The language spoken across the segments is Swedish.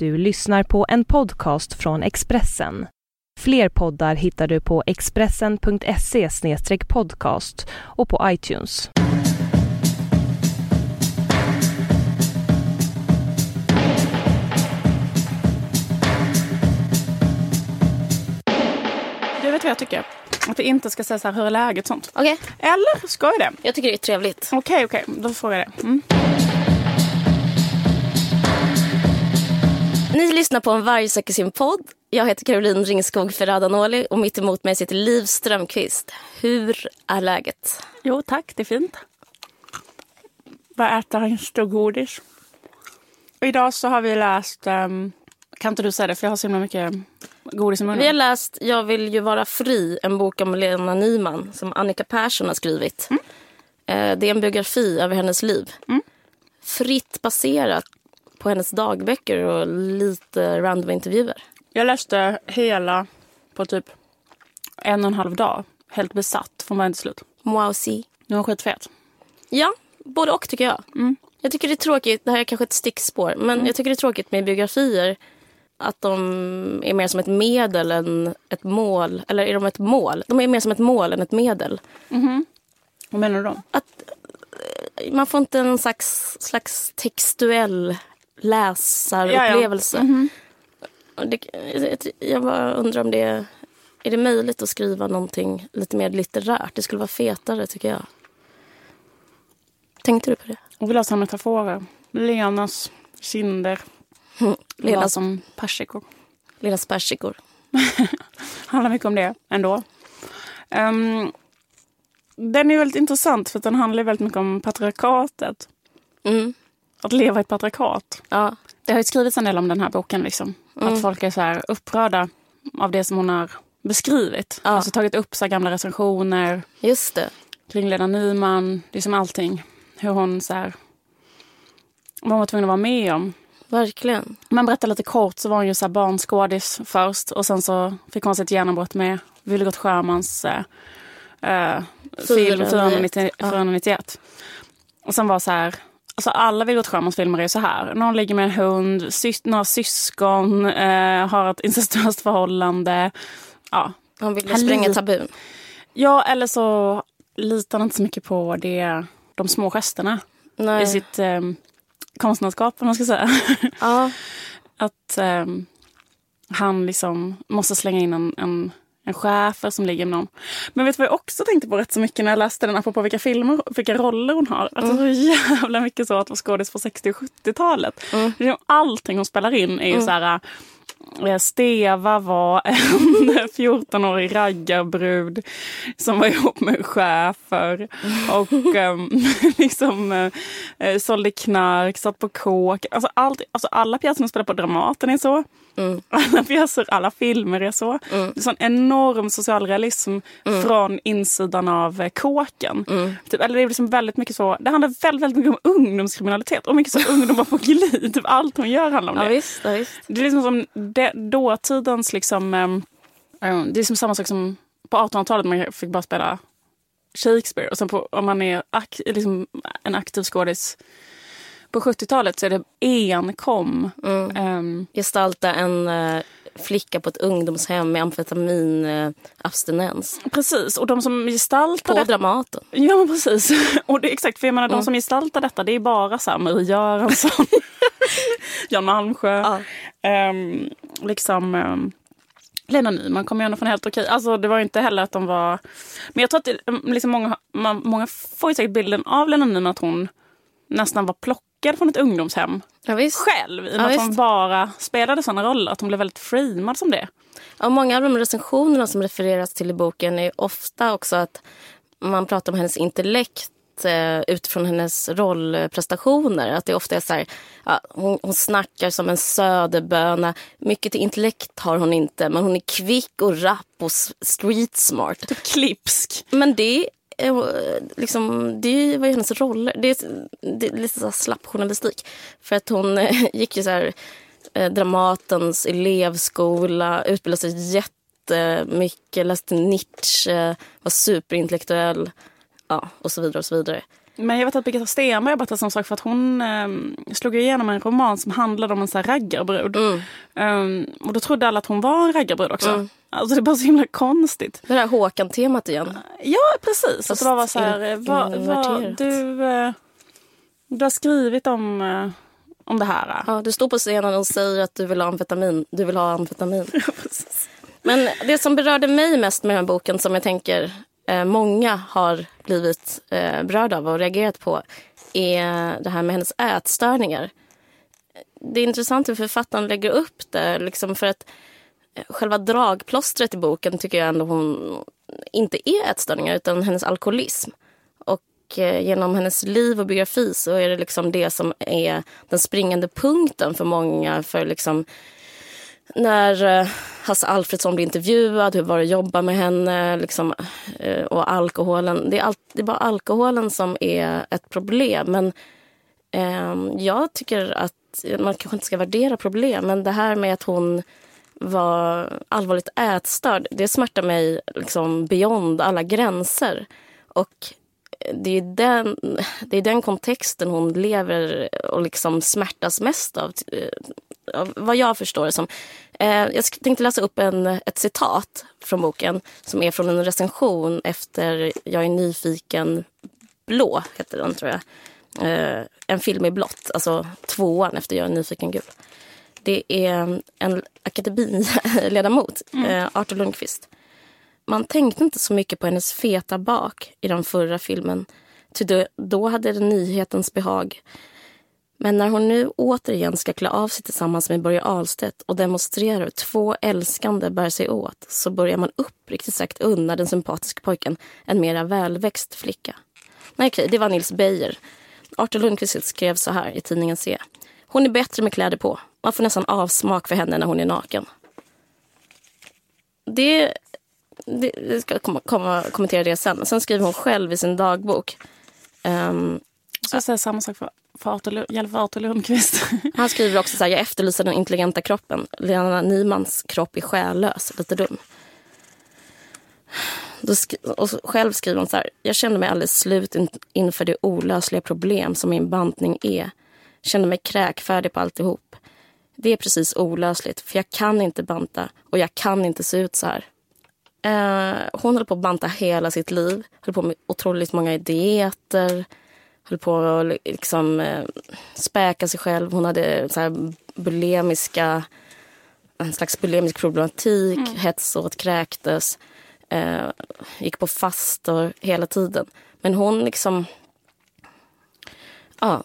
Du lyssnar på en podcast från Expressen. Fler poddar hittar du på expressen.se podcast och på iTunes. Du vet vad jag tycker? Att vi inte ska säga så här, hur är läget sånt. Okej, Eller ska vi det? jag tycker det är trevligt. Okej, okej, då frågar jag det. Mm. Ni lyssnar på en varg söker sin podd. Jag heter Caroline Ringskog Ferrada-Noli och mitt emot mig sitter Liv Strömqvist. Hur är läget? Jo tack, det är fint. Bara äta en stor godis. Och idag så har vi läst, ehm, kan inte du säga det för jag har så himla mycket godis i munnen. Vi har läst Jag vill ju vara fri, en bok om Lena Nyman som Annika Persson har skrivit. Eh, Det är en biografi över hennes liv. Fritt baserat på hennes dagböcker och lite random intervjuer. Jag läste hela på typ en och en halv dag. Helt besatt från början till slut. Wow, see. Den var skitfet. Ja, både och tycker jag. Jag tycker det är tråkigt, det här är kanske ett stickspår, men jag tycker det är tråkigt med biografier att de är mer som ett medel än ett mål. Eller är de ett mål? De är mer som ett mål än ett medel. Vad menar du då? Att eh, man får inte en slags, slags textuell läsarupplevelse. Och Det, jag- bara undrar om det är, det möjligt att skriva någonting lite mer litterärt. Det skulle vara fetare tycker jag. Tänkte du på det? Och vi läser metaforer. Lenas kinder Lenas, som persikor. Lenas persikor. handlar mycket om det ändå. Um, den är väldigt intressant för den handlar väldigt mycket om patriarkatet. Mm. Att leva i ett patriarkat. Ja. Det har ju skrivits en del om den här boken. Liksom. Att folk är så här upprörda av det som hon har beskrivit. Ja. Alltså tagit upp så gamla recensioner Just det. kring Lena Nyman. Liksom allting. Hur hon så här, vad hon var tvungen att vara med om. Verkligen. Man berättar lite kort så var hon ju så här barnskådis först och sen så fick hon sitt genombrott med Vilgot Sjömans eh, eh, film 490, 491. Och sen var så här, alltså alla Vilgot Sjömans filmer är så här. Någon ligger med en hund, sys- några syskon, eh, har ett incestuöst förhållande. Ja. Han ville Han spränga tabun. ja, eller så litar han inte så mycket på det, de små gesterna Nej. i sitt eh, konstnärskap, om man ska säga. Ja. att ehm, han liksom måste slänga in en, en, en chefer som ligger med någon. Men vet du vad jag också tänkte på rätt så mycket när jag läste den, apropå vilka filmer vilka roller hon har. Att det är så jävla mycket så att vara skådis på 60 och 70-talet. Liksom Allting hon spelar in är ju så här eh, Steva var en 14-årig raggarbrud som var ihop med chefer och um, liksom uh, sålde knark, satt på kåk. Alltså, allt, alltså alla pjäser hon spelar på Dramaten är så. Alla pjäser, alla filmer är så. Det är sån enorm socialrealism från insidan av eh, kåken. Typ, eller det är liksom väldigt mycket så, det handlar väldigt, väldigt mycket om ungdomskriminalitet och mycket så ungdomar på glid. Typ allt hon gör handlar om Ja, det. visst, ja, visst. Det är liksom som det, dåtidens liksom... eh, det är som samma sak som på 1800-talet man fick bara spela Shakespeare. Och sen på, om man är ak, liksom en aktiv skådis på 70-talet så är det enkom. ehm, Gestalta en eh, flicka på ett ungdomshem med amfetaminabstinens. precis, och de som gestaltar På detta... Dramaten. Ja, precis. Och det exakt, för jag menar de som gestaltar detta det är bara Marie Göransson, Jan Malmsjö. Ja. Ehm, liksom ehm, Lena Nyman kom ju ändå från helt okej. Alltså det var ju inte heller att de var... Men jag tror att det, liksom många, många får ju säkert bilden av Lena Nyman att hon nästan var plockad från ett ungdomshem Ja, själv. I och Ja, med att hon bara spelade sådana roller. Att hon blev väldigt framad som det. Ja, många av de recensionerna som refereras till i boken är ofta också att man pratar om hennes intellekt eh, utifrån hennes rollprestationer. Att det ofta är så här, ja, hon, hon snackar som en söderböna. Mycket intellekt har hon inte, men hon är kvick och rapp och street smart. Typ klipsk. Men det Eh, liksom, det var ju hennes roller. Det är, det är lite så här slapp journalistik. För att hon eh, gick ju så här, eh, Dramatens elevskola, utbildade sig jättemycket, läste Nietzsche, var superintellektuell. Ja, och så vidare och så vidare. Men jag vet att Birgitta Stenberg har berättat samma sak för att hon eh, slog igenom en roman som handlade om en så här raggarbrud. Mm. Um, och då trodde alla att hon var en raggarbrud också. Mm. Alltså det är bara så himla konstigt. Det där Håkan-temat igen. Ja precis. Att det bara var så här, vad, vad, inverterat. du, eh, du har skrivit om, eh, om det här. eh. Ja, du står på scenen och säger att du vill ha amfetamin. Du vill ha amfetamin. Men det som berörde mig mest med den här boken som jag tänker eh, Eh, många har blivit eh, berörda av och reagerat på är det här med hennes ätstörningar. Det är intressant hur författaren lägger upp det. Liksom för att eh, själva dragplåstret i boken tycker jag ändå hon inte är ätstörningar utan hennes alkoholism. Och eh, genom hennes liv och biografi så är det liksom det som är den springande punkten för många. För liksom när eh, Hasse Alfredsson blir intervjuad, hur var det att jobba med henne liksom, eh, och alkoholen. Det är, all, det är bara alkoholen som är ett problem. Men eh, jag tycker att man kanske inte ska värdera problem, men det här med att hon var allvarligt ätstörd, det smärtar mig liksom beyond alla gränser. Och det är den, det är den kontexten hon lever och liksom smärtas mest av. eh, av vad jag förstår det som. Eh, jag tänkte läsa upp en, ett citat från boken som är från en recension efter Jag är nyfiken blå, heter den tror jag. Eh, en film i blått, alltså tvåan efter Jag är nyfiken gul. Det är en akademiledamot, eh, Artur Lundqvist. Man tänkte inte så mycket på hennes feta bak i den förra filmen. Ty då, hade det nyhetens behag. Men när hon nu återigen ska klä av sig tillsammans med Börje Ahlstedt och demonstrera hur två älskande bär sig åt så börjar man uppriktigt sagt unna den sympatiska pojken en mera välväxt flicka. Nej, okej, det var Nils Beijer. Artur Lundqvist skrev så här i tidningen C. Hon är bättre med kläder på. Man får nästan avsmak för henne när hon är naken. Det, jag ska komma, komma, kommentera det sen. Sen skriver hon själv i sin dagbok. ehm, Så säger samma sak för, för Arthur, gäller för Arthur Lundqvist. Han skriver också så här, jag efterlyser den intelligenta kroppen. Lena Nymans kropp är själlös, lite dum. Då sk- och själv skriver hon så här, jag kände mig alldeles slut in- inför det olösliga problem som min bantning är. Kände mig kräkfärdig på alltihop. Det är precis olösligt, för jag kan inte banta och jag kan inte se ut så här. Eh, hon höll på att banta hela sitt liv, höll på med otroligt många dieter, höll på att liksom, eh, späka sig själv. Hon hade så här bulimiska, en slags bulimisk problematik, hetsåt, kräktes, eh, gick på fastor hela tiden. Men hon liksom... Ja,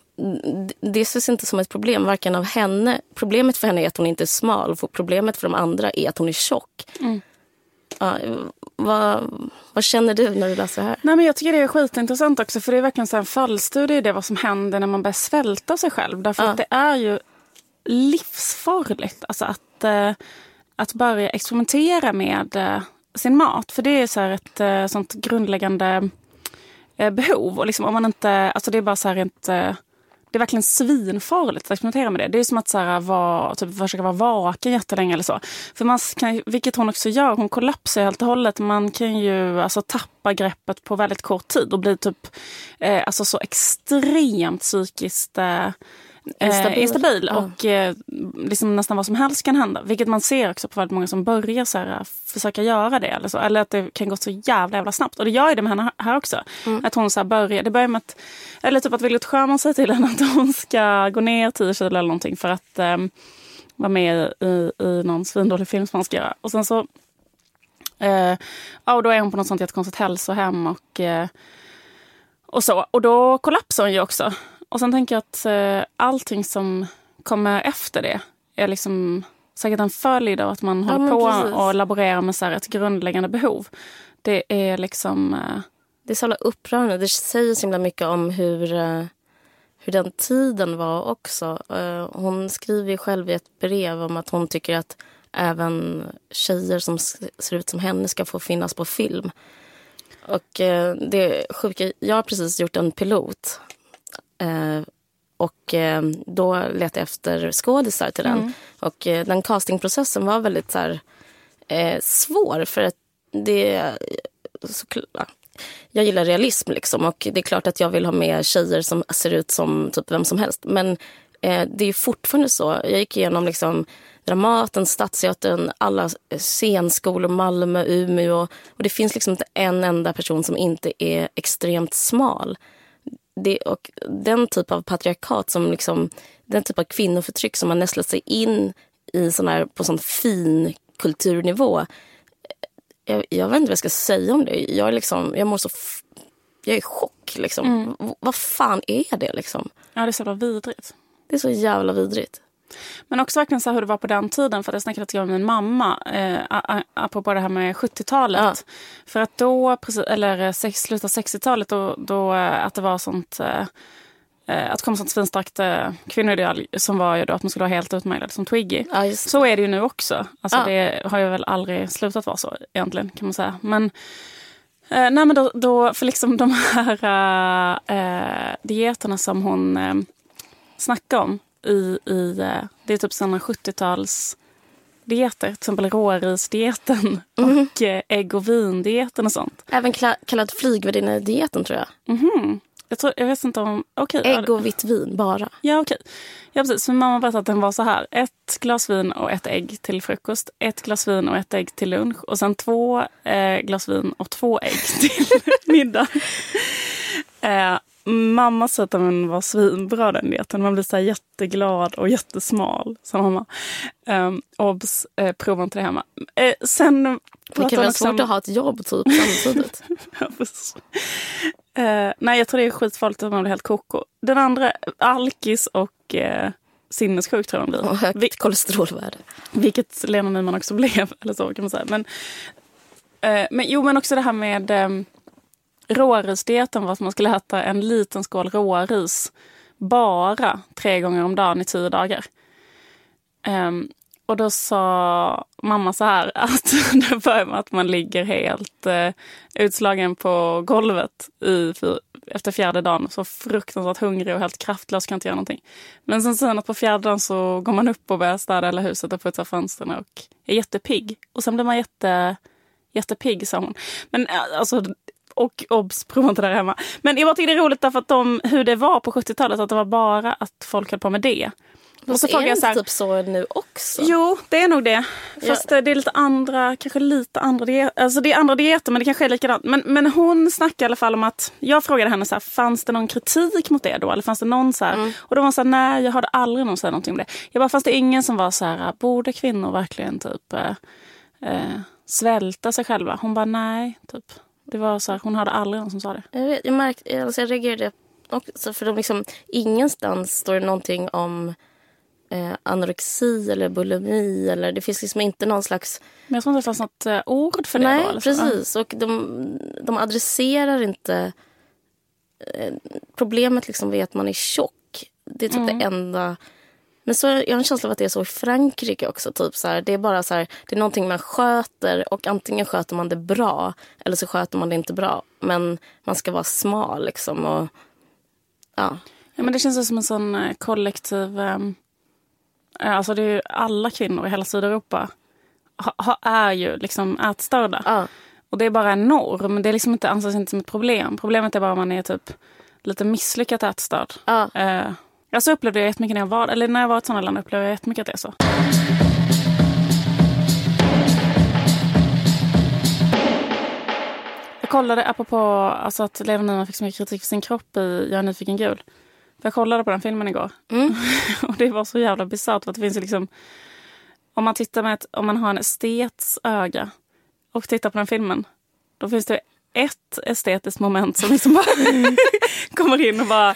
det ses inte som ett problem, varken av henne. Problemet för henne är att hon inte är smal. Problemet för de andra är att hon är tjock. Ja, vad, vad känner du när du läser det här? Nej, men jag tycker det är skitintressant också för det är verkligen så en fallstudie i det vad som händer när man börjar svälta sig själv. Därför Ja. att det är ju livsfarligt alltså att, eh, att börja experimentera med eh, sin mat. För det är så här ett eh, sånt grundläggande eh, behov. Och liksom om man inte, alltså det är bara så här rent, eh, det är verkligen svinfarligt att experimentera med det. Det är som att så här, vara, typ, försöka vara vaken jättelänge eller så. För man kan, vilket hon också gör, hon kollapsar helt och hållet. Man kan ju alltså, tappa greppet på väldigt kort tid och bli typ eh, alltså, så extremt psykiskt eh, Instabil. Eh, instabil Ja. och eh, liksom nästan vad som helst kan hända. Vilket man ser också på väldigt många som börjar så här, försöka göra det. Eller, så. eller att det kan gå så jävla jävla snabbt. Och det gör ju det med henne här också. Att hon så här börjar, det börjar med att, eller typ att Wilgot Sjöman säger till henne att hon ska gå ner 10 kilo eller någonting för att eh, vara med i, i någon svindålig film som man ska göra. Och sen så eh, ja, och då är hon på något sånt jättekonstigt hälsohem och, eh, och så. Och då kollapsar hon ju också. Och sen tänker jag att eh, allting som kommer efter det är liksom säkert en följd av att man Ja, håller på precis. och laborerar med så ett grundläggande behov. Det är liksom... Eh, Det är så jävla upprörande. Det säger så himla mycket om hur, eh, hur den tiden var också. Eh, Hon skriver ju själv i ett brev om att hon tycker att även tjejer som ser ut som henne ska få finnas på film. Och eh, det sjuka, jag har precis gjort en pilot. Eh, Och eh, då letade jag efter skådisar till den. Och eh, den castingprocessen var väldigt så här, svår för att det så, jag gillar realism liksom och det är klart att jag vill ha med tjejer som ser ut som typ vem som helst. Men det är fortfarande så. Jag gick igenom liksom Dramaten, Stadsteatern, alla scenskolor, Malmö, Umeå. Och det finns liksom inte en enda person som inte är extremt smal. Det, och den typ av patriarkat, som liksom, den typ av kvinnoförtryck som har nästlat sig in i sån här, på sån fin kulturnivå. Jag, jag vet inte vad jag ska säga om det. Jag, är liksom, jag mår så... Jag är i chock. Liksom. Mm. Vad fan är det? Liksom? Ja, det är så jävla vidrigt. Det är så jävla vidrigt. Men också verkligen så hur det var på den tiden. För jag snackade lite grann med min mamma. Eh, apropå det här med 70-talet. Ja. För att då, precis, eller eh, sex, slutet av 60-talet, då, då eh, att det var sånt... Eh, eh, att det kom sånt finstarkt eh, kvinnoideal som var ju då att man skulle vara helt utmärglad som Twiggy. Ja. Så är det ju nu också. Alltså Ja. Det har ju väl aldrig slutat vara så egentligen kan man säga. Men, eh, nej, men då, då, för liksom de här eh, dieterna som hon eh, snackar om i, i eh, det är typ sådana 70-tals dieter, till exempel rårisdieten och eh, ägg och vindieten och sånt. Även kallad flygvärdinne-dieten tror jag. Mhm. Jag, tror, jag vet inte om... ja, Ägg och vitt vin bara. Ja, okej. Ja, precis. Min mamma berättade att den var så här. Ett glas vin och ett ägg till frukost. Ett glas vin och ett ägg till lunch. Och sen två eh, glas vin och två ägg till middag. Eh, mamma sa att den var svinbra den dieten. Man blir så jätteglad och jättesmal, sa mamma. Um, obs, eh, prova inte det hemma. Eh, sen Det kan vara om- svårt att ha ett jobb typ samtidigt. Eh, nej, jag tror det är skitfarligt att man blir helt koko. Den andra, alkis och eh, sinnessjuk tror jag de blir. och högt Vi- kolesterolvärde. vilket Lena Nyman också blev. Eller så kan man säga. Men, eh, men, jo, men också det här med eh, rårisdieten var att man skulle äta en liten skål råris bara tre gånger om dagen i tio dagar. Um, och då sa mamma så här att det börjar med att man ligger helt eh, utslagen på golvet i, efter fjärde dagen. Så fruktansvärt hungrig och helt kraftlös, kan inte göra någonting. Men sen säger hon att på fjärde dagen så går man upp och börjar städa hela huset och putsa fönstren och är jättepigg. Och sen blir man jätte, jättepigg, sa hon. Men eh, alltså, och obs, prova inte där hemma. Men jag bara tycker det är roligt därför att de, hur det var på 70-talet, att det var bara att folk höll på med det. Och så är det jag så här- typ så nu också? Jo, det är nog det. Fast det är lite andra, kanske lite andra dieter. Alltså det är andra dieter men det kanske är likadant. Men, men hon snackar i alla fall om att, jag frågade henne så här, fanns det någon kritik mot det då? Eller fanns det någon så här? Och då var hon så här, nej jag hörde aldrig någon säga någonting om det. Jag bara, fanns det ingen som var så här, borde kvinnor verkligen typ eh, eh, svälta sig själva? Hon bara, nej, typ. Det var så här, hon hörde aldrig någon som sa det. Jag, vet, jag, märkte, alltså jag reagerade också för de liksom, ingenstans står det någonting om eh, anorexi eller bulimi. Eller, det finns liksom inte någon slags... Men jag tror inte det fanns något eh, ord för det Nej, då. eller så. precis. Och de, de adresserar inte... Eh, problemet liksom är att man är tjock. Det är typ Mm. det enda... Men så, jag har en känsla av att det är så i Frankrike också. Typ så här, det är bara så här, det är någonting man sköter och antingen sköter man det bra eller så sköter man det inte bra. Men man ska vara smal liksom. Och, ja. Ja, men det känns som en sån eh, kollektiv... Eh, alltså det är ju alla kvinnor i hela Sydeuropa ha, ha, är ju liksom ätstörda. Ja. Och det är bara en norm. Det är liksom inte, anses inte som ett problem. Problemet är bara om man är typ lite misslyckat ätstörd. Ja. Eh, jag så upplevde jag jättemycket när jag var, eller när jag var i ett sådant land upplevde jag jättemycket att det är så. Jag kollade apropå alltså att Nyman fick så mycket kritik för sin kropp i Jag är nyfiken gul. För jag kollade på den filmen igår. Mm. och det var så jävla bisarrt. för att Det finns ju liksom, om man tittar med ett, om man har en estets öga och tittar på den filmen. Då finns det ett estetiskt moment som liksom bara kommer in och bara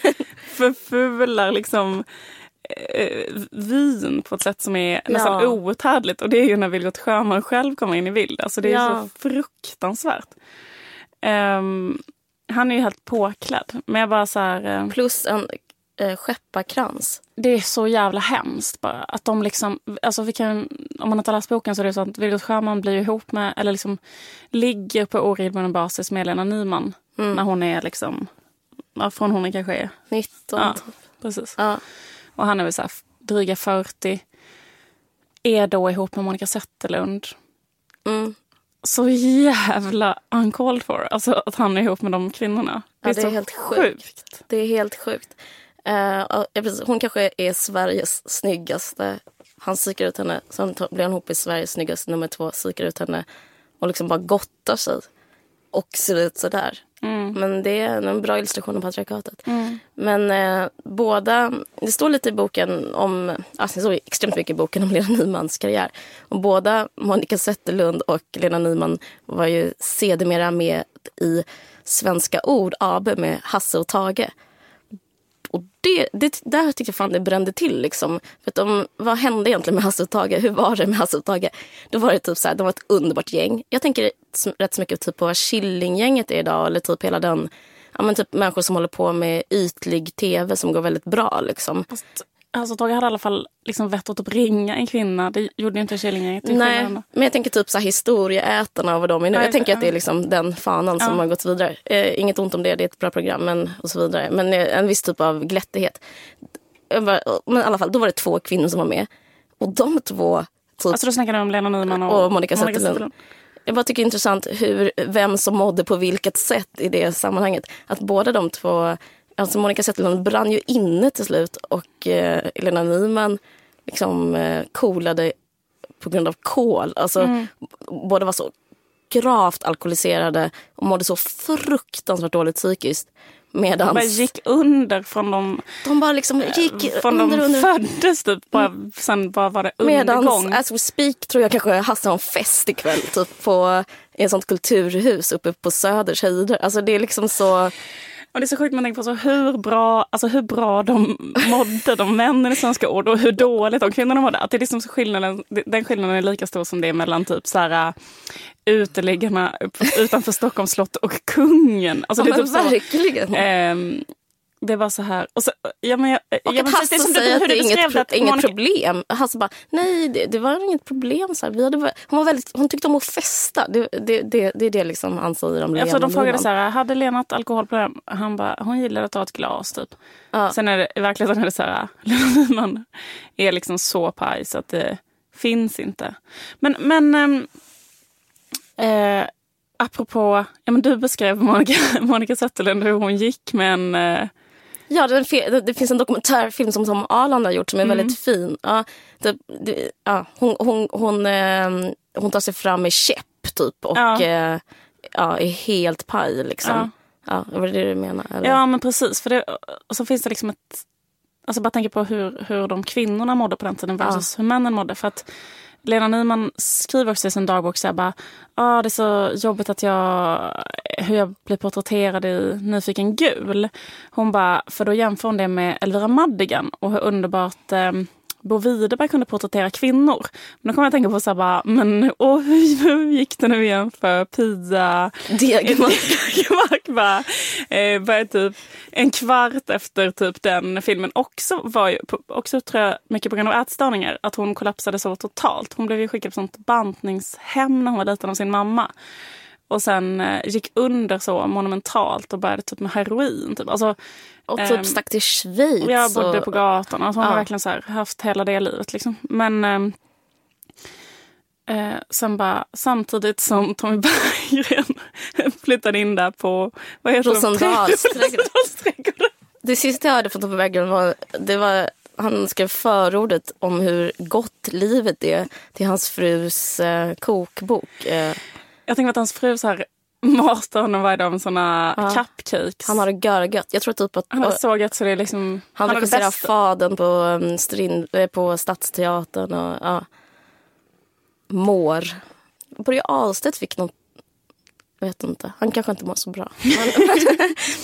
förfular liksom eh, vin på ett sätt som är nästan Ja. outhärdligt. Och det är ju när Vilgot Sjöman själv kommer in i bild. Alltså det är Ja. så fruktansvärt. Ehm, han är ju helt påklädd. Men jag bara så här... eh, Plus en eh, skepparkrans. det är så jävla hemskt bara. Att de liksom, alltså vi kan, om man inte har läst boken så är det så att Vilgot Sjöman blir ihop med, eller liksom ligger på oregelbunden basis med Lena Nyman. Mm. När hon är liksom, ja, från hon är kanske är, 19. ja, typ. precis. Ja. Och han är väl så här dryga 40. Är då ihop med Monica Zetterlund. Mm. så jävla uncalled for. Alltså att han är ihop med de kvinnorna. Ja, det är så helt sjukt. Det är helt sjukt. Uh. Hon kanske är Sveriges snyggaste. Han psykar ut henne. Sen blir han ihop med Sveriges snyggaste nummer två. Psykar ut henne och liksom bara gottar sig. Och ser ut sådär. Men det är en bra illustration av patriarkatet. Men eh, båda, det står lite i boken om, alltså det står extremt mycket i boken om Lena Nymans karriär. Och båda Monica Zetterlund och Lena Nyman var ju sedermera med i Svenska Ord AB med Hasse och Tage. Och det, det, där tyckte jag fan det brände till. Liksom. För att de, vad hände egentligen med Hasse och Tage? Hur var det med Hasse och Tage? Då var det typ så här, de var ett underbart gäng. Jag tänker som- rätt så mycket typ på vad Killinggänget är idag. Eller typ hela den, ja, men typ människor som håller på med ytlig tv som går väldigt bra. Liksom. Fast, alltså Tage hade i alla fall liksom vett att typ ringa en kvinna. Det gjorde inte Killinggänget. Nej, men jag tänker typ så här historieätarna och vad de är nu. Ja, Jag tänker att det är liksom den fanan som Ja. har gått vidare. Eh, inget ont om det, det är ett bra program men, och så vidare. Men eh, en viss typ av glättighet. Bara, men i alla fall, då var det två kvinnor som var med. Och de två, typ, Alltså då snackade du om Lena Nyman och, och Monica Zetterlund. Jag bara tycker det är intressant hur, vem som mådde på vilket sätt i det sammanhanget. Att båda de två, alltså Monica Zetterlund brann ju inne till slut och eh, Elena Nyman liksom eh, coolade på grund av kol. Alltså Mm. båda var så gravt alkoholiserade och mådde så fruktansvärt dåligt psykiskt. Medan Bara gick under från de, de bara liksom gick från under, de under. föddes typ. Bara, Sen bara var det undergång. as we speak tror jag kanske Hasse har en fest ikväll typ på i ett sånt kulturhus uppe på Söders höjder. Alltså det är liksom så... Och det är så sjukt man tänker på så hur bra, alltså hur bra de mådde, de männen i Svenska ord, och hur dåligt de kvinnorna mådde. Att det är liksom så skillnaden, den skillnaden är lika stor som det är mellan typ så här, äh, uteliggarna utanför Stockholms slott och kungen. Alltså, det, Ja, är men typ så, verkligen. Det var så här. Och, så, ja, men, jag- och ja, att Hasse som du- säger att det är inget, pro- att inget Monica- problem. Hasse bara, nej det, det var inget problem. Så här. Vi hade, hon, var väldigt, hon tyckte om att festa. Det, det, det, det är det liksom han säger om Lena Alltså, de frågade så här, hade Lena ett alkoholproblem? Han bara, hon gillade att ta ett glas typ. Ja. Sen är det, i verkligheten är det så här, Nyman är liksom så paj så att det finns inte. Men, men ehm, eh, apropå, ja men du beskrev Monica, Monica Zetterlund hur hon gick med en eh, Ja, det, finns en dokumentärfilm som Tom Arland har gjort som är Mm. väldigt fin. Ja, det, det, ja, hon, hon, hon, ehm, hon tar sig fram med käpp typ och Ja. eh, ja, är helt paj liksom. Ja. var det det du menar? Eller? Ja men precis. För det, och så finns det liksom ett... Alltså bara tänka på hur, hur de kvinnorna mådde på den tiden versus hur männen mådde. För att Lena Nyman skriver också i sin dagbok så här bara, ah, det är så jobbigt att jag, hur jag blir porträtterad i Nyfiken gul. Hon bara, för då jämför hon det med Elvira Madigan och hur underbart eh, Bo Widerberg kunde porträttera kvinnor. Men då kommer jag att tänka på så här bara, men åh, hur, gick det nu igen för Pia Degman. Mark bara, eh, började typ en kvart efter typ den filmen också var ju, också tror jag mycket på grund av ätstörningar, att hon kollapsade så totalt. Hon blev ju skickad på sånt bantningshem när hon var liten av sin mamma. Och sen eh, gick under så monumentalt och började typ med heroin. Typ. Alltså, Och typ Ehm, stack till Schweiz. jag bodde och, på gatan. Alltså hon har Ja. verkligen så här, haft hela det livet. Liksom. Men ehm, eh, sen bara, samtidigt som Tommy Berggren flyttade in där på vad heter de? Rosendalsträdgården. Det sista jag hörde från Tobbe Berggren var, det var han skrev förordet om hur gott livet är till hans frus eh, kokbok. Eh, Jag tänker att hans fru så här matar honom varje dag med såna Ja. cupcakes. han har det görgött. Jag tror typ att han har så gött så det är liksom... han det regisserar. Fadern på, um, Strin, eh, på Stadsteatern. Och, ja. Mår. Börje Ahlstedt fick något vet inte. Han kanske inte mår så bra. Men,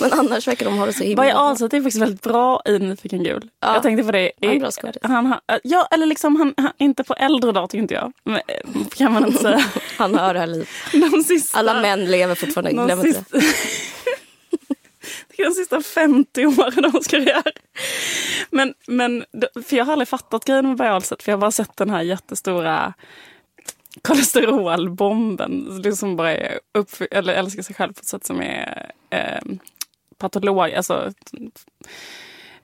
men annars verkar de ha det så himla Börje bra. Ahlstedt är faktiskt väldigt bra i Nyfiken gul. Ja. Jag tänkte på det. Han är en bra skådis. han, har- ja, eller liksom han, han, inte på äldre dagar tycker inte jag. Men, eh, kan man inte säga. Han hör det här livet. Sista, Alla män lever fortfarande. de Glöm inte det. de sista 50 åren av hans karriär. Men, men, för jag har aldrig fattat grejen med Börje Ahlstedt. För jag har bara sett den här jättestora kolesterolbomben. Liksom bara är upp, eller älskar sig själv på ett sätt som är eh, patolog. Alltså,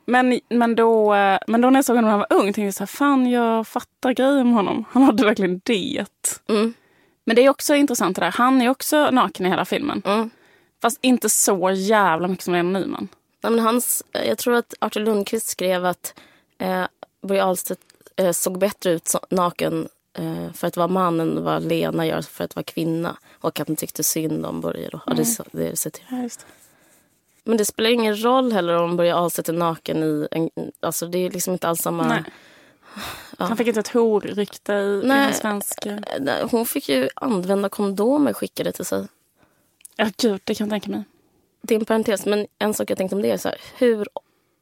men, men, då, men då när jag såg honom när han var ung tänkte jag så här, fan jag fattar grejen med honom. Han hade verkligen det. Mm. Men det är också intressant det där. Han är också naken i hela filmen. Mm. Fast inte så jävla mycket som Lena Nyman. Ja, men hans, jag tror att Artur Lundqvist skrev att eh, Börje Ahlstedt eh, såg bättre ut så, naken för att vara man än vad Lena gör för att vara kvinna. Och att han tyckte synd om Börje. Då. Ja, det, det citerar. Ja. Men det spelar ingen roll heller om Börje Ahlstedt är naken i en... Alltså det är liksom inte alls samma... Nej. Han fick inte ett horrykte i, i den svenska... Nej, Hon fick ju använda kondomer skickade till sig. Ja, gud, det kan jag tänka mig. Det är en parentes, men en sak jag tänkte om det är så här, hur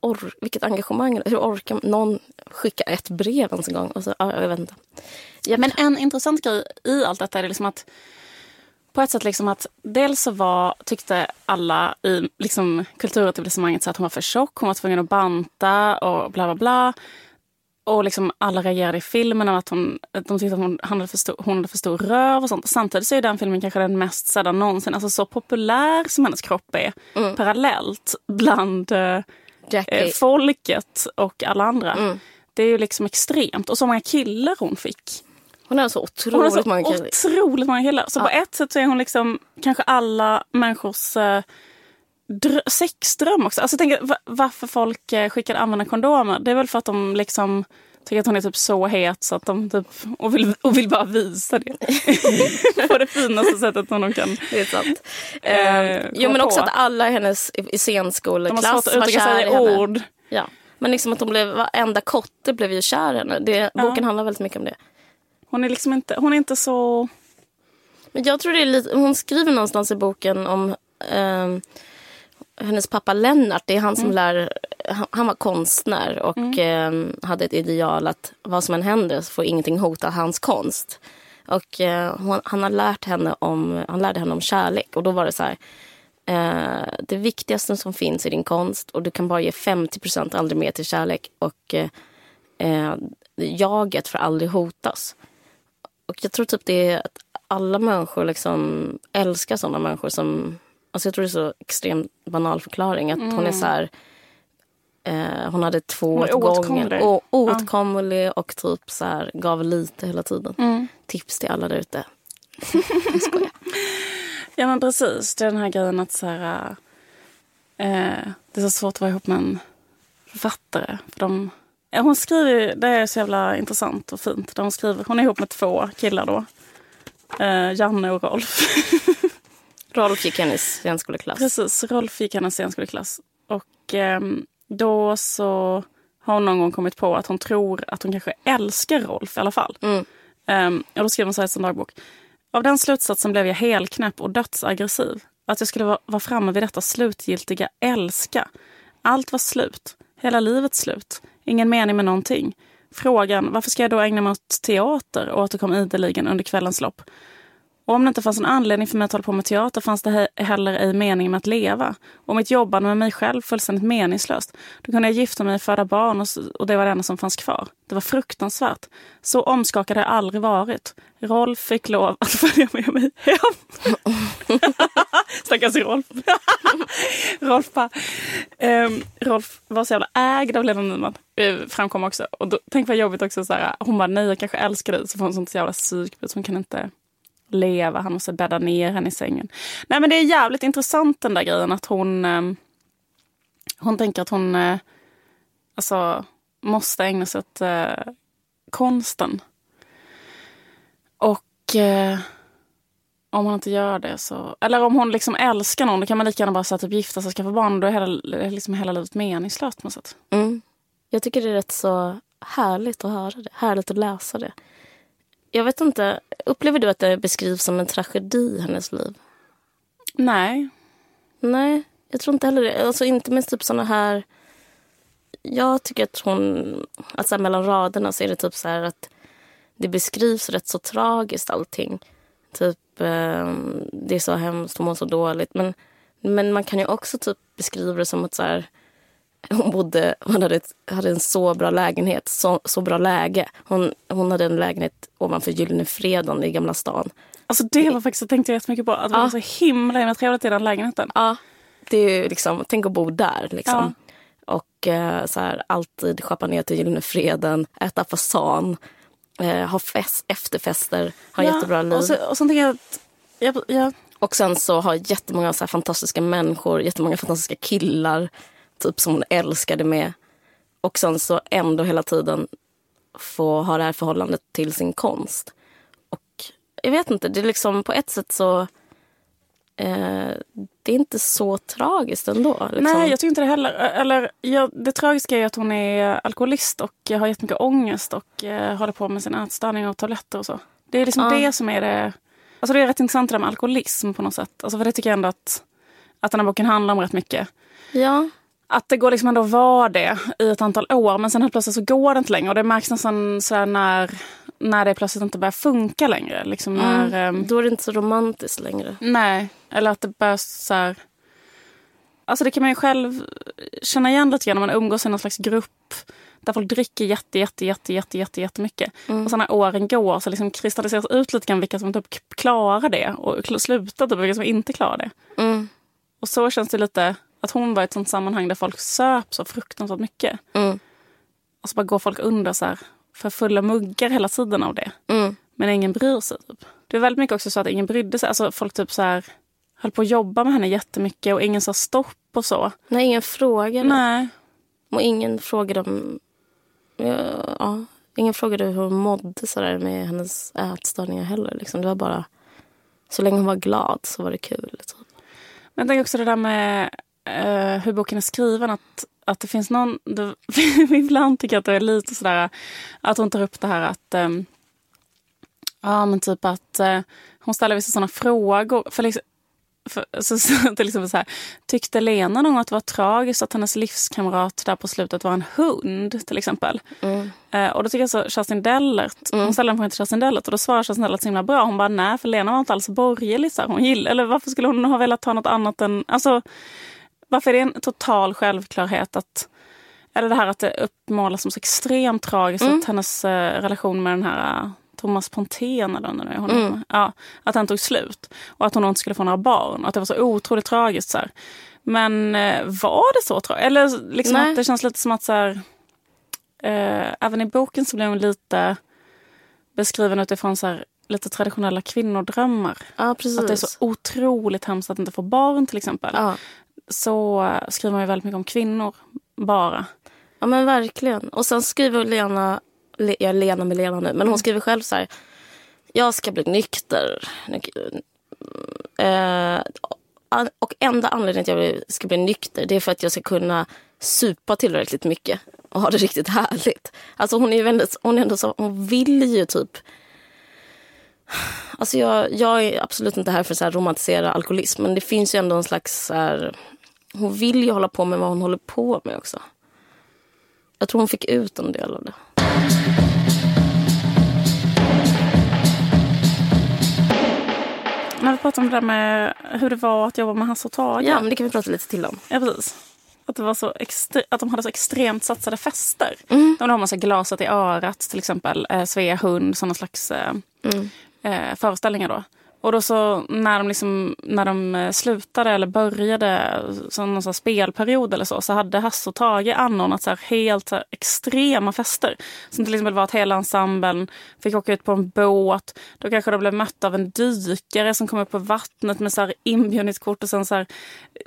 or, vilket engagemang, hur orkar någon skicka ett brev ens en gång? Och så, ja, jag vet inte. Ja, Men en intressant grej i allt detta är liksom att på ett sätt liksom att dels så var, tyckte alla i liksom, kulturetablissemanget att hon var för tjock, hon var tvungen att banta och bla bla bla. Och liksom alla reagerade i filmen av att hon, de tyckte att hon hade, för stor, hon hade för stor röv och sånt. Samtidigt så är den filmen kanske den mest sedda någonsin. Alltså så populär som hennes kropp är parallellt bland eh, Jackie. eh, folket och alla andra. Mm. Det är ju liksom extremt. Och så många killar hon fick. Hon har så Hon otroligt har så många killar. otroligt många killar. Så på ett sätt så är hon liksom kanske alla människors eh, drö- sexdröm också. Alltså, va- varför folk eh, skickar använda kondomer. Det är väl för att de liksom tycker att hon är typ så het så att de typ, och, vill, och vill bara visa det. på det finaste sättet som de kan. Det är sant. Eh, Eh, jo, men också på. att alla i hennes i- De scenskoleklass var kär i henne. ord. Ja. Men liksom att hon blev, varenda kotte blev ju kär i henne. Det, Boken handlar väldigt mycket om det. Hon är liksom inte, hon är inte så... Men jag tror det är lite, hon skriver någonstans i boken om ehm, hennes pappa Lennart. Det är han som lär, han, var konstnär och ehm, hade ett ideal att vad som än händer så får ingenting hota hans konst. Och eh, hon, han, har lärt henne om, han lärde henne om kärlek och då var det så här. Eh, det viktigaste som finns i din konst och du kan bara ge 50 aldrig mer till kärlek och eh, eh, jaget får aldrig hotas. Och jag tror typ det är att alla människor liksom älskar sådana människor som... Alltså jag tror det är så extremt banal förklaring. Att hon är så här... Eh, hon hade två åt gången. Och, oåtkomlig och typ så här, gav lite hela tiden. Mm. Tips till alla där ute. Ja men precis, det är den här grejen att så här, eh, det är så svårt att vara ihop med en författare. För de, ja, hon skriver, det är så jävla intressant och fint. Där hon, skriver, hon är ihop med två killar då. Eh, Janne och Rolf. Rolf gick hennes scenskoleklass. Precis, Rolf gick hennes scenskoleklass. Och ehm, då så har hon någon gång kommit på att hon tror att hon kanske älskar Rolf i alla fall. Mm. Ehm, och då skrev hon så här i sin dagbok. Av den slutsatsen blev jag helknäpp och dödsaggressiv. Att jag skulle vara, vara framme vid detta slutgiltiga älska. Allt var slut. Hela livet slut. Ingen mening med någonting. Frågan, varför ska jag då ägna mig åt teater, återkom ideligen under kvällens lopp. Och om det inte fanns en anledning för mig att hålla på med teater fanns det he- heller ej mening med att leva. Och mitt jobbande med mig själv fullständigt meningslöst. Då kunde jag gifta mig, föda barn och, och det var det enda som fanns kvar. Det var fruktansvärt. Så omskakad har jag aldrig varit. Rolf fick lov att följa med mig hem. Stackars Rolf. Rolf, bara, ehm, Rolf var så jävla ägd av Lena Nyman. Eh, framkom också. Och då, tänk vad jobbigt också. Så här, hon bara, nej jag kanske älskar dig. Så får hon sånt jävla psykbryt. Hon kan inte leva. Han måste bädda ner henne i sängen. Nej men det är jävligt intressant den där grejen att hon eh, hon tänker att hon eh, alltså, måste ägna sig åt eh, konsten. Och eh, om hon inte gör det så... Eller om hon liksom älskar någon, då kan man lika gärna bara så här, typ, gifta sig och skaffa barn. Då är hela, liksom hela livet meningslöst på något sätt. Mm. Jag tycker det är rätt så härligt att höra det. Härligt att läsa det. Jag vet inte, upplever du att det beskrivs som en tragedi i hennes liv? Nej. Nej, jag tror inte heller det. Alltså inte med typ såna här... Jag tycker att hon... Att så här, mellan raderna så är det typ så här att det beskrivs rätt så tragiskt allting. Typ, eh, det är så hemskt, hon mår så dåligt. Men, men man kan ju också typ beskriva det som att så här, hon bodde, hon hade, ett, hade en så bra lägenhet, så, så bra läge. Hon, hon hade en lägenhet ovanför Gyllene Freden i Gamla stan. Alltså det var faktiskt, jag tänkte jättemycket på. Att det Ja. var så himla, himla trevligt i den lägenheten. Ja, det är ju liksom, tänk att bo där liksom. Och eh, så här, alltid shoppa ner till Gyllene Freden, äta fasan. eh, ha fest, efterfester, ha jättebra liv. Och, så, och sen tänker jag att... Jag, jag, Och sen så har jättemånga så här fantastiska människor, jättemånga fantastiska killar typ som hon älskade med. Och sen så ändå hela tiden få ha det här förhållandet till sin konst. Och jag vet inte, det är liksom på ett sätt så... Eh, det är inte så tragiskt ändå. Liksom. Nej, jag tycker inte det heller. Eller, ja, det tragiska är att hon är alkoholist och har jättemycket ångest och eh, håller på med sin ätstörning och tabletter och så. Det är liksom Ja. det som är det... Alltså det är rätt intressant det där med alkoholism på något sätt. Alltså för det tycker jag ändå att, att den här boken handlar om rätt mycket. Ja, Att det går liksom ändå att vara det i ett antal år men sen helt plötsligt så går det inte längre. Och det märks nästan så när, när det plötsligt inte börjar funka längre. Liksom när, mm. då är det inte så romantiskt längre. Nej, eller att det börjar så här... Alltså det kan man ju själv känna igen lite grann när man umgås i någon slags grupp där folk dricker jätte, jätte, jätte, jätte, jätte, jättemycket. Mm. Och sen när åren går så liksom kristalliseras ut lite grann vilka som typ klarar det och slutar typ vilka som inte klarar det. Mm. Och så känns det lite att hon var i ett sånt sammanhang där folk söp så fruktansvärt mycket. Mm. Och så bara går folk under så här för fulla muggar hela tiden av det. Mm. Men ingen bryr sig. Typ. Det är väldigt mycket också så att ingen brydde sig. Alltså folk typ så här höll på att jobba med henne jättemycket och ingen sa stopp och så. Nej, ingen frågade. Nej. Och ingen frågade om... Ja, ja, ingen frågade hur hon mådde så där med hennes ätstörningar heller. Liksom. Det var bara... Så länge hon var glad så var det kul. Liksom. Men jag tänker också det där med eh, hur boken är skriven. Att, att det finns någon... Det, ibland tycker jag att det är lite sådär att hon tar upp det här att... ehm, ja men typ att eh, hon ställer vissa sådana frågor. För liksom, för, så, så, till exempel så här, tyckte Lena någon att det var tragiskt att hennes livskamrat där på slutet var en hund till exempel? Mm. Eh, och då tycker jag så Kerstin Dellert, hon ställde en fråga till Kerstin Dellert och då svarar Kerstin Dellert så himla bra. Hon bara nej för Lena var inte alls borgerlig. Så här. Hon gill, eller varför skulle hon ha velat ta något annat än... Alltså, varför är det en total självklarhet att... Eller det här att det uppmålas som så extremt tragiskt att hennes eh, relation med den här eh, Thomas Pontén eller nu hon mm. ja, att den tog slut. Och att hon inte skulle få några barn. Och att det var så otroligt tragiskt. Så här. Men eh, var det så tragiskt? Eller liksom Nej. att det känns lite som att så här, eh, även i boken så blir hon lite beskriven utifrån så här, lite traditionella kvinnodrömmar. Ja. Att det är så otroligt hemskt att inte få barn till exempel. ja. Så skriver man ju väldigt mycket om kvinnor bara. ja, men verkligen. Och sen skriver Lena... Le, jag är Lena med Lena nu. Men hon skriver själv så här. Jag ska bli nykter. Eh, och enda anledningen till att jag ska bli nykter det är för att jag ska kunna supa tillräckligt mycket och ha det riktigt härligt. Alltså hon är ju väldigt, hon är ändå så, hon vill ju typ Alltså jag, jag är absolut inte här för att så här romantisera alkoholism men det finns ju ändå en slags så här, hon vill ju hålla på med vad hon håller på med också. Jag tror hon fick ut en del av det. När vi pratar om det där med hur det var att jobba med Hasse och Tage. Ja, men det kan vi prata lite till om. Ja, precis. Att, det var så att de hade så extremt satsade fester. Mm. De har man så glaset i örat till exempel. Eh, Svea hund, sådana slags eh, Mm. Eh, föreställningar då. Och då så när de, liksom, när de eh, slutade eller började som någon spelperiod eller så, så hade Hasse och Tage anordnat så helt så extrema fester. Som till exempel var att hela ensemblen fick åka ut på en båt. Då kanske de blev mötta av en dykare som kom upp på vattnet med så här inbjudningskort och sen så här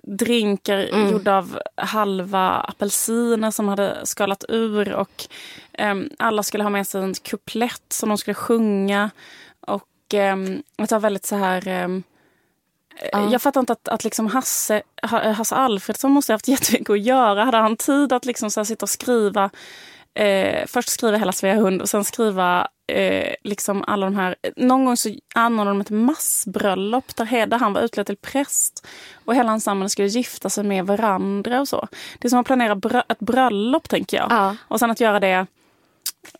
drinkar gjorda av halva apelsiner som hade skalat ur. Och ehm, alla skulle ha med sig en kuplett som de skulle sjunga. Ehm, att var väldigt så här... ehm, Ja. Jag fattar inte att, att liksom Hasse, Ha- Hasse Alfredsson måste ha haft jättemycket att göra. Hade han tid att liksom så sitta och skriva Eh, först skriva hela Svea hund och sen skriva eh, liksom alla de här... Någon gång så anordnade de ett massbröllop där Hedda han var utklädd till präst och hela ensemblen skulle gifta sig med varandra och så. Det är som att planera brö- ett bröllop tänker jag. Ja. Och sen att göra det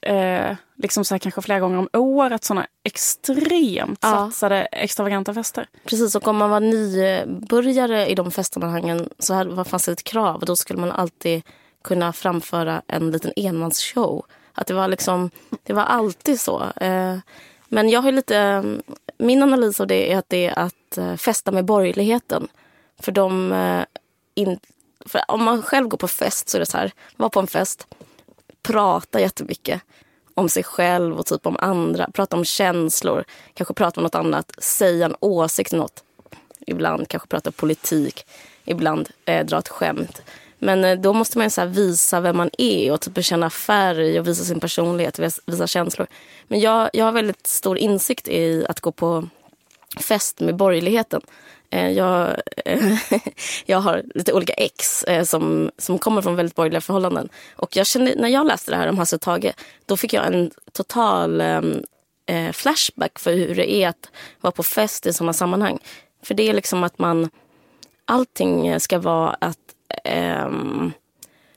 eh, liksom så här kanske flera gånger om året. Såna extremt Ja. satsade extravaganta fester. Precis, och om man var nybörjare i de festsammanhangen så fanns det ett krav. Då skulle man alltid kunna framföra en liten enmansshow. Att det var liksom, det var alltid så. Eh, Men jag har lite, min analys av det är att det är att eh, festa med borgerligheten. För de, eh, in, för om man själv går på fest så är det så här, var på en fest, prata jättemycket om sig själv och typ om andra. Prata om känslor, kanske prata om något annat, säga en åsikt om något. Ibland kanske prata politik, ibland eh, dra ett skämt. Men eh, då måste man så visa vem man är och typ känna färg och visa sin personlighet, visa känslor. Men jag, jag har väldigt stor insikt i att gå på fest med borgerligheten. Eh, jag, eh, jag har lite olika ex eh, som, som kommer från väldigt borgerliga förhållanden. Och jag kände, när jag läste det här om Hasse och Tage, då fick jag en total ehm, eh, flashback för hur det är att vara på fest i sådana sammanhang. För det är liksom att man... Allting ska vara att... eh,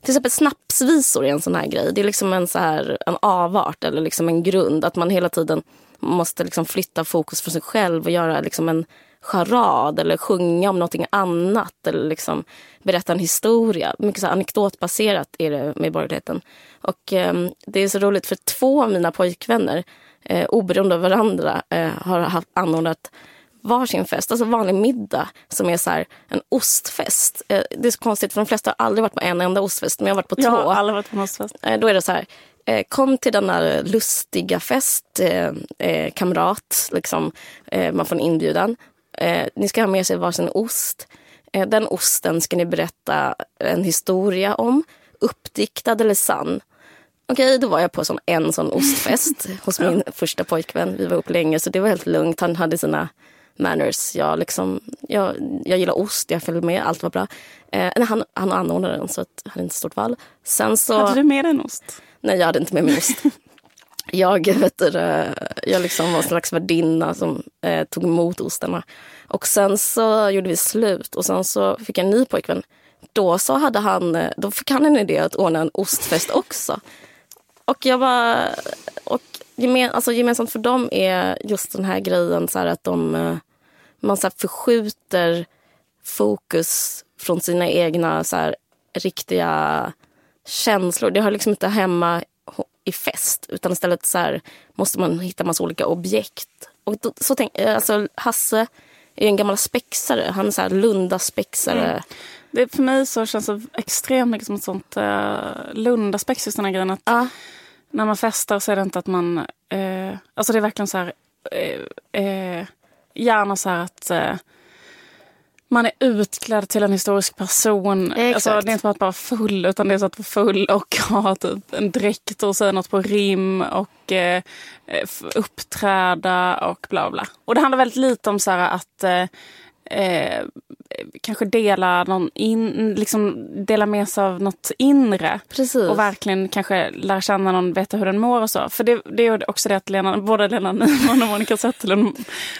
till exempel snapsvisor är en sån här grej. Det är liksom en, så här, en avart eller liksom en grund. Att man hela tiden måste liksom flytta fokus från sig själv och göra liksom en charad eller sjunga om någonting annat eller liksom berätta en historia. Mycket så anekdotbaserat är det med borgerligheten. Och eh, det är så roligt för två av mina pojkvänner, eh, oberoende av varandra, eh, har haft anordnat varsin fest, alltså vanlig middag som är så här, en ostfest. Eh, det är så konstigt för de flesta har aldrig varit på en enda ostfest men jag har varit på jag två. Jag har aldrig varit på en ostfest. Eh, då är det så här, eh, kom till denna lustiga fest, kamrat, liksom, man får en inbjudan. Ni ska ha med sig varsin ost. den osten ska ni berätta en historia om, uppdiktad eller sann. Okej, då var jag på sån, en sån ostfest hos min första pojkvän. Vi var ihop länge så det var helt lugnt. Han hade sina manners. Jag, liksom, jag, jag gillar ost, jag följde med, allt var bra. Eh, han, han anordnade den så att jag hade inte stort val. Sen så, hade du med dig en ost? Nej, jag hade inte med mig ost. jag, vet du, jag liksom var en slags värdinna som eh, tog emot ostarna. Och sen så gjorde vi slut och sen så fick jag en ny pojkvän. Då, så hade han, eh, då fick han en idé att ordna en ostfest också. Och jag var... Och gemen, alltså gemensamt för dem är just den här grejen så här att de eh, man så förskjuter fokus från sina egna så här, riktiga känslor. Det hör liksom inte hemma i fest utan istället så här, måste man hitta massa olika objekt. Och då, så tänk, eh, alltså, Hasse är en gammal spexare. Han är så här Lunda-spexare. Mm. Det, för mig så känns det extremt mycket som ett sånt uh, Lunda-spex, just den här grejen att uh. när man festar så är det inte att man... Uh, alltså det är verkligen så här... Uh, uh, gärna så här att uh, man är utklädd till en historisk person. Alltså, det är inte bara att vara full utan det är så att vara full och ha typ en dräkt och säga något på rim och uh, uppträda och bla bla. Och det handlar väldigt lite om så här att uh, kanske dela, någon in, liksom dela med sig av något inre. Precis. Och verkligen kanske lära känna någon, veta hur den mår och så. För det, det är också det att Lena, både Lena Nyman och Monica Zetterlund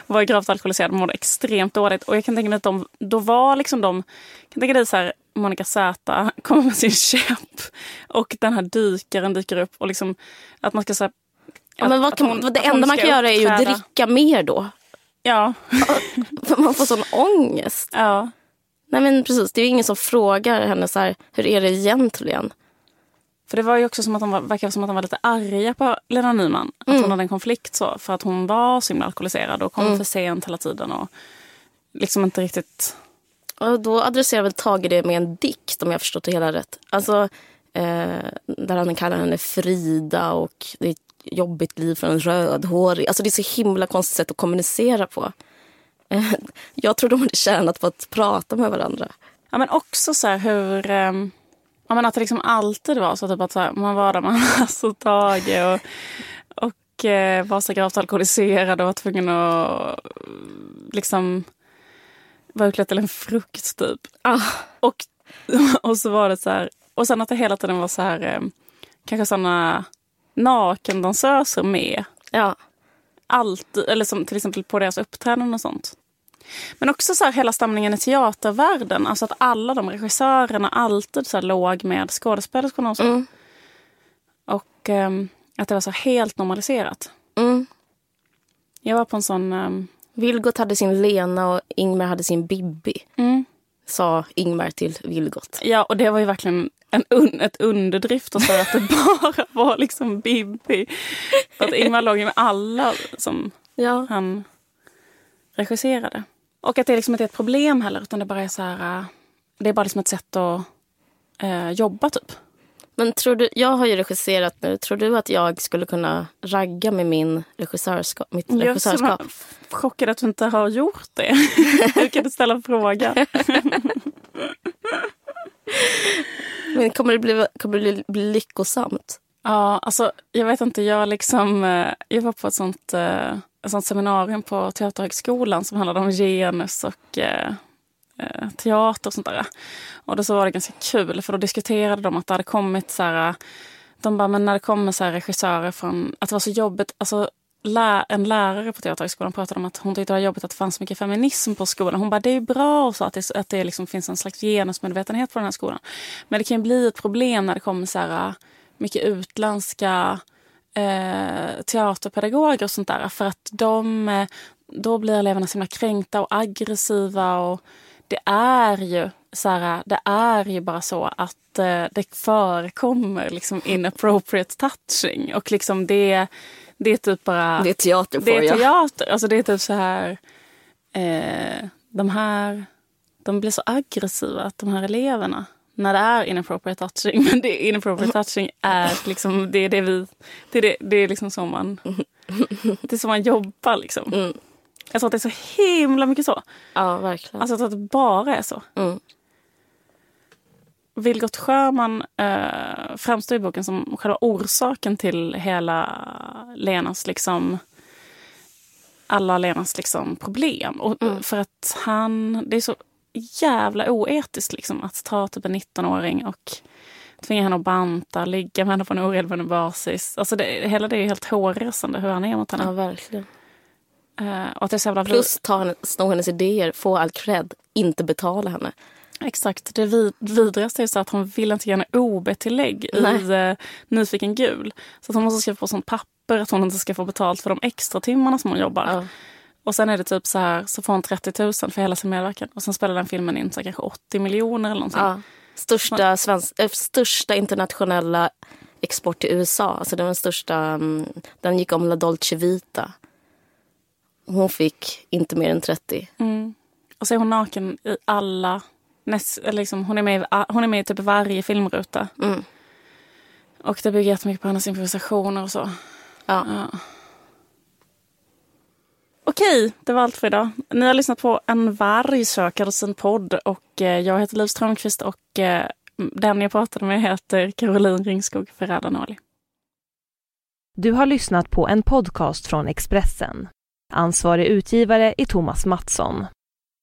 var gravt alkoholiserade och mådde extremt dåligt. Och jag kan tänka mig att de, då var liksom de, kan tänka dig så här, Monica Z kommer med sin käpp och den här dykaren dyker upp och liksom att man ska säga Ja, men vad kan, hon, det enda man kan göra är ju att dricka mer då. Ja. man får sån ångest. Ja. Nej men precis, det är ju ingen som frågar henne så här, hur är det egentligen? För det var ju också som att de var, verkar som att de var lite arga på Lena Nyman. Att mm. hon hade en konflikt så. För att hon var så himla alkoholiserad och kom mm. för sent hela tiden. Och liksom inte riktigt... Och då adresserar väl Tage det med en dikt om jag förstått det hela rätt. Alltså, eh, där han kallar henne Frida och det är jobbigt liv för en rödhårig. Alltså det är så himla konstigt sätt att kommunicera på. Jag tror de hade tjänat på att prata med varandra. Ja, men också så här hur... Um, ja, men att det liksom alltid var så, typ att så här, man var där man och Tage och, och eh, var så gravt alkoholiserad och var tvungen att liksom vara utklädd till en frukt typ. Ah. Och, och så var det så här, och sen att det hela tiden var så här, eh, kanske sådana nakendansöser med. Ja alltid, eller som till exempel på deras uppträdanden och sånt. Men också så här, hela stämningen i teatervärlden. Alltså att alla de regissörerna alltid så här, låg med skådespelerskorna och så. Mm. Och um, att det var så helt normaliserat. Mm. Jag var på en sån... Um... Vilgot hade sin Lena och Ingmar hade sin Bibi. Mm. Sa Ingmar till Vilgot. Ja, och det var ju verkligen en un, ett underdrift att säga att det bara var liksom Bibi. För att Ingmar låg ju med alla som ja. han regisserade. Och att det liksom inte är ett problem heller utan det bara är så här, äh, det är bara liksom ett sätt att eh, jobba typ. Men tror du, jag har ju regisserat nu. Tror du att jag skulle kunna ragga med min regissörskap, mitt Jag är regissörskap? så chockad att du inte har gjort det. Hur kan du ställa en fråga? Men kommer det bli, kommer det bli, bli lyckosamt? Ja, alltså jag vet inte. Jag, liksom, eh, jag var på ett sånt, eh, ett sånt seminarium på Teaterhögskolan som handlade om genus och eh, teater och sånt där. Och då så var det ganska kul för då diskuterade de att det hade kommit så här, de bara, men när det kommer så här regissörer från, att det var så jobbigt, alltså lä, en lärare på Teaterhögskolan pratade om att hon tyckte det var jobbigt att det fanns så mycket feminism på skolan. Hon bara, det är bra och så att det, att det liksom finns en slags genusmedvetenhet på den här skolan. Men det kan ju bli ett problem när det kommer så här äh, mycket utländska eh, teaterpedagoger och sånt där. För att de, äh, då blir eleverna så himla kränkta och aggressiva. Och det är ju så här, det är ju bara så att eh, det förekommer liksom inappropriate touching. Och liksom det, det är typ bara... Det är teater Det är jag. teater. Alltså det är typ så här... Eh, de här... De blir så aggressiva, de här eleverna. När det är inappropriate touching. Men det inappropriate touching är liksom... Det är det vi... Det är, det, det är liksom så man... Det är så man jobbar liksom. Mm. Jag tror att det är så himla mycket så. Ja, verkligen. Alltså att det bara är så. Mm. Vilgot Sjöman eh, framstår i boken som själva orsaken till hela Lenas liksom alla Lenas liksom problem. Och, Mm. För att han, det är så jävla oetiskt liksom att ta typ en 19-åring och tvinga henne att banta, ligga med henne på en oregelbunden basis. Alltså det, hela det är helt hårresande hur han är mot henne. Ja, verkligen. Eh, och att det är så jävla Plus ta henne, sno hennes idéer, få all cred, inte betala henne. Exakt. Det vid, vidrigaste är så att hon vill inte ge henne OB-tillägg i eh, Nyfiken gul. Så att hon måste skriva på sånt papper att hon inte ska få betalt för de extra timmarna som hon jobbar. Ja. Och sen är det typ så här, så får hon 30 000 för hela sin medverkan. Och sen spelar den filmen in så kanske 80 miljoner eller någonting. Ja. Största, svensk, äh, största internationella export till USA. Alltså den största, mm, den gick om La Dolce Vita. Hon fick inte mer än 30. Mm. Och så är hon naken i alla... Näst, eller liksom, hon, är med, i- hon är med i typ varje filmruta. Mm. Och det bygger jättemycket på hennes improvisationer och så. Ja. Ja. Okej, det var allt för idag. Ni har lyssnat på En vargsökares en podd och eh, jag heter Liv Strömqvist och eh, den jag pratade med heter Caroline Ringskog Ferrada-Noli. Du har lyssnat på en podcast från Expressen. Ansvarig utgivare är Thomas Mattsson.